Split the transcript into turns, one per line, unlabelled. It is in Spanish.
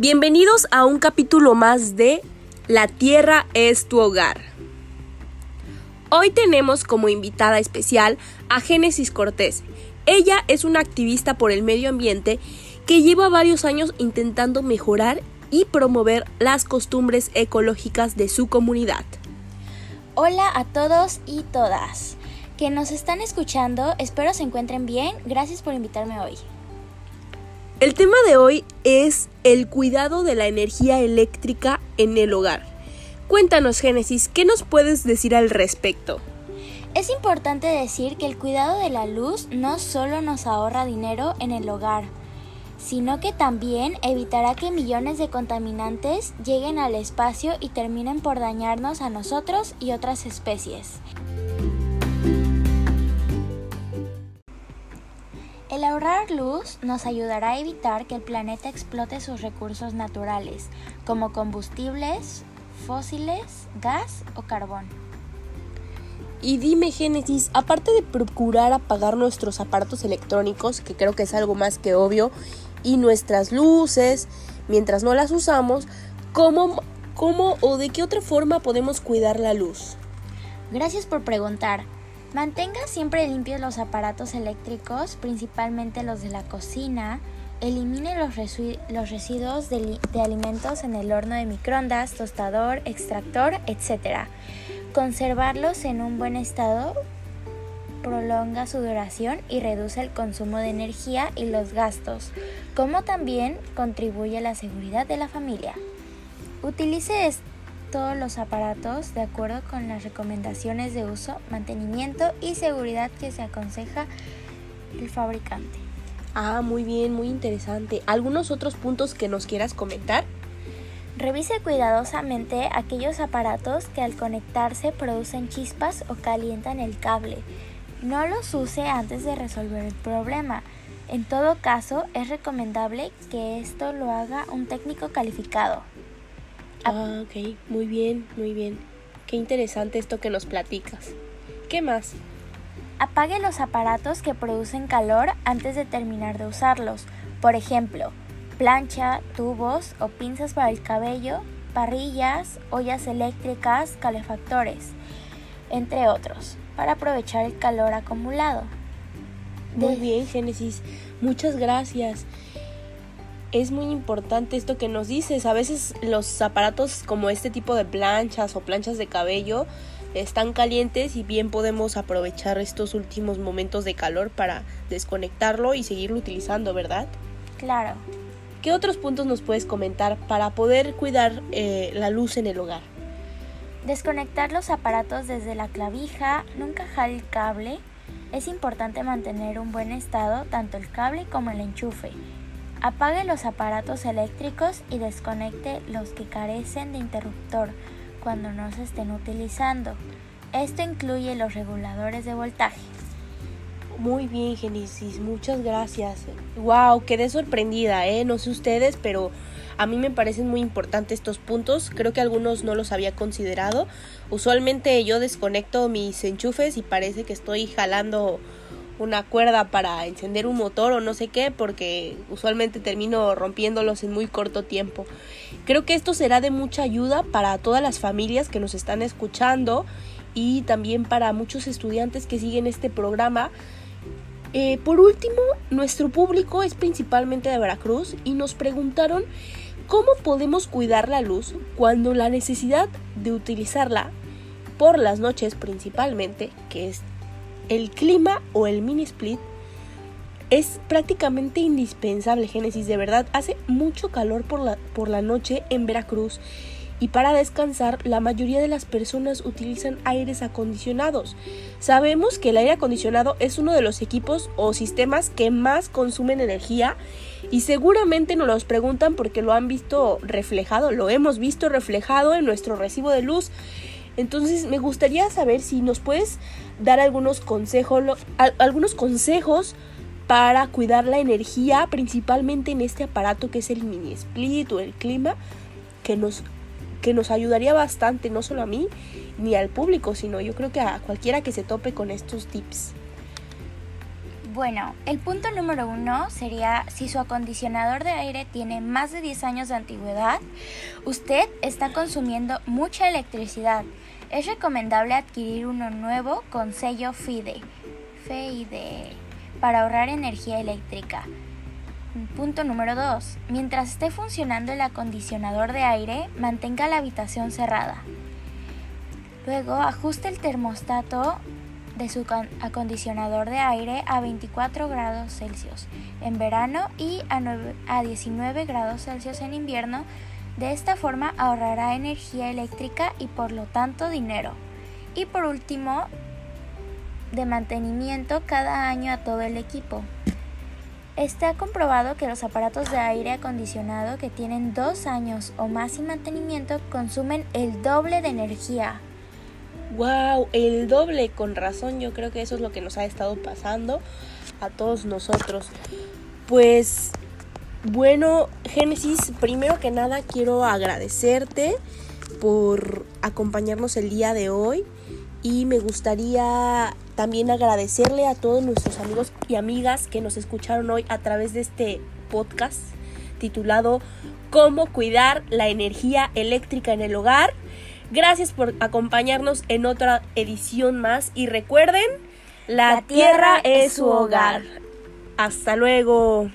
Bienvenidos a un capítulo más de La Tierra es tu hogar. Hoy tenemos como invitada especial a Génesis Cortés. Ella es una activista por el medio ambiente que lleva varios años intentando mejorar y promover las costumbres ecológicas de su comunidad.
Hola a todos y todas que nos están escuchando, espero se encuentren bien, gracias por invitarme hoy.
El tema de hoy es el cuidado de la energía eléctrica en el hogar. Cuéntanos, Génesis, ¿qué nos puedes decir al respecto?
Es importante decir que el cuidado de la luz no solo nos ahorra dinero en el hogar, sino que también evitará que millones de contaminantes lleguen al espacio y terminen por dañarnos a nosotros y otras especies. El ahorrar luz nos ayudará a evitar que el planeta explote sus recursos naturales, como combustibles, fósiles, gas o carbón.
Y dime, Génesis, aparte de procurar apagar nuestros aparatos electrónicos, que creo que es algo más que obvio, y nuestras luces, mientras no las usamos, ¿cómo, cómo o de qué otra forma podemos cuidar la luz?
Gracias por preguntar. Mantenga siempre limpios los aparatos eléctricos, principalmente los de la cocina. Elimine los, residuos de, de, alimentos en el horno de microondas, tostador, extractor, etc. Conservarlos en un buen estado prolonga su duración y reduce el consumo de energía y los gastos, como también contribuye a la seguridad de la familia. Utilice todos los aparatos de acuerdo con las recomendaciones de uso, mantenimiento y seguridad que se aconseja el fabricante.
Ah, muy bien, muy interesante. ¿Algunos otros puntos que nos quieras comentar?
Revise cuidadosamente aquellos aparatos que al conectarse producen chispas o calientan el cable. No los use antes de resolver el problema. En todo caso, es recomendable que esto lo haga un técnico calificado.
Ah, ok, muy bien, muy bien. Qué interesante esto que nos platicas. ¿Qué más?
Apague los aparatos que producen calor antes de terminar de usarlos. Por ejemplo, plancha, tubos o pinzas para el cabello, parrillas, ollas eléctricas, calefactores, entre otros, para aprovechar el calor acumulado.
Muy bien, Génesis. Muchas gracias es muy importante esto que nos dices. A veces los aparatos como este tipo de planchas o planchas de cabello están calientes y bien podemos aprovechar estos últimos momentos de calor para desconectarlo y seguirlo utilizando, ¿verdad?
Claro.
¿Qué otros puntos nos puedes comentar para poder cuidar eh, la luz en el hogar?
Desconectar los aparatos desde la clavija, nunca jale el cable. Es importante mantener un buen estado tanto el cable como el enchufe Apague los aparatos eléctricos y desconecte los que carecen de interruptor cuando no se estén utilizando. Esto incluye los reguladores de voltaje.
Muy bien, Genesis, muchas gracias. Wow, quedé sorprendida, ¿eh? No sé ustedes, pero a mí me parecen muy importantes estos puntos. Creo que algunos no los había considerado. Usualmente yo desconecto mis enchufes y parece que estoy jalando una cuerda para encender un motor o no sé qué, porque usualmente termino rompiéndolos en muy corto tiempo. Creo que esto será de mucha ayuda para todas las familias que nos están escuchando y también para muchos estudiantes que siguen este programa. Eh, por último, nuestro público es principalmente de Veracruz y nos preguntaron cómo podemos cuidar la luz cuando la necesidad de utilizarla por las noches principalmente, que es el clima o el mini split es prácticamente indispensable, Génesis. De verdad, hace mucho calor por la, por la noche en Veracruz y para descansar la mayoría de las personas utilizan aires acondicionados. Sabemos que el aire acondicionado es uno de los equipos o sistemas que más consumen energía y seguramente nos los preguntan porque lo han visto reflejado, lo hemos visto reflejado en nuestro recibo de luz. Entonces me gustaría saber si nos puedes dar algunos consejos, algunos consejos para cuidar la energía, principalmente en este aparato que es el mini split o el clima, que nos, que nos ayudaría bastante, no solo a mí ni al público, sino yo creo que a cualquiera que se tope con estos tips.
Bueno, el punto número uno sería si su acondicionador de aire tiene más de 10 años de antigüedad, usted está consumiendo mucha electricidad. Es recomendable adquirir uno nuevo con sello FIDE, FIDE para ahorrar energía eléctrica. Punto número 2. Mientras esté funcionando el acondicionador de aire, mantenga la habitación cerrada. Luego ajuste el termostato de su acondicionador de aire a 24 grados Celsius en verano y a, a 19 grados Celsius en invierno. De esta forma ahorrará energía eléctrica y por lo tanto dinero. Y por último, de mantenimiento cada año a todo el equipo. Está comprobado que los aparatos de aire acondicionado que tienen dos años o más sin mantenimiento consumen el doble de energía.
¡Wow! El doble, con razón, yo creo que eso es lo que nos ha estado pasando a todos nosotros. Pues bueno, Génesis, primero que nada quiero agradecerte por acompañarnos el día de hoy y me gustaría también agradecerle a todos nuestros amigos y amigas que nos escucharon hoy a través de este podcast titulado Cómo cuidar la energía eléctrica en el hogar. Gracias por acompañarnos en otra edición más y recuerden, la, tierra, es su hogar. Hasta luego.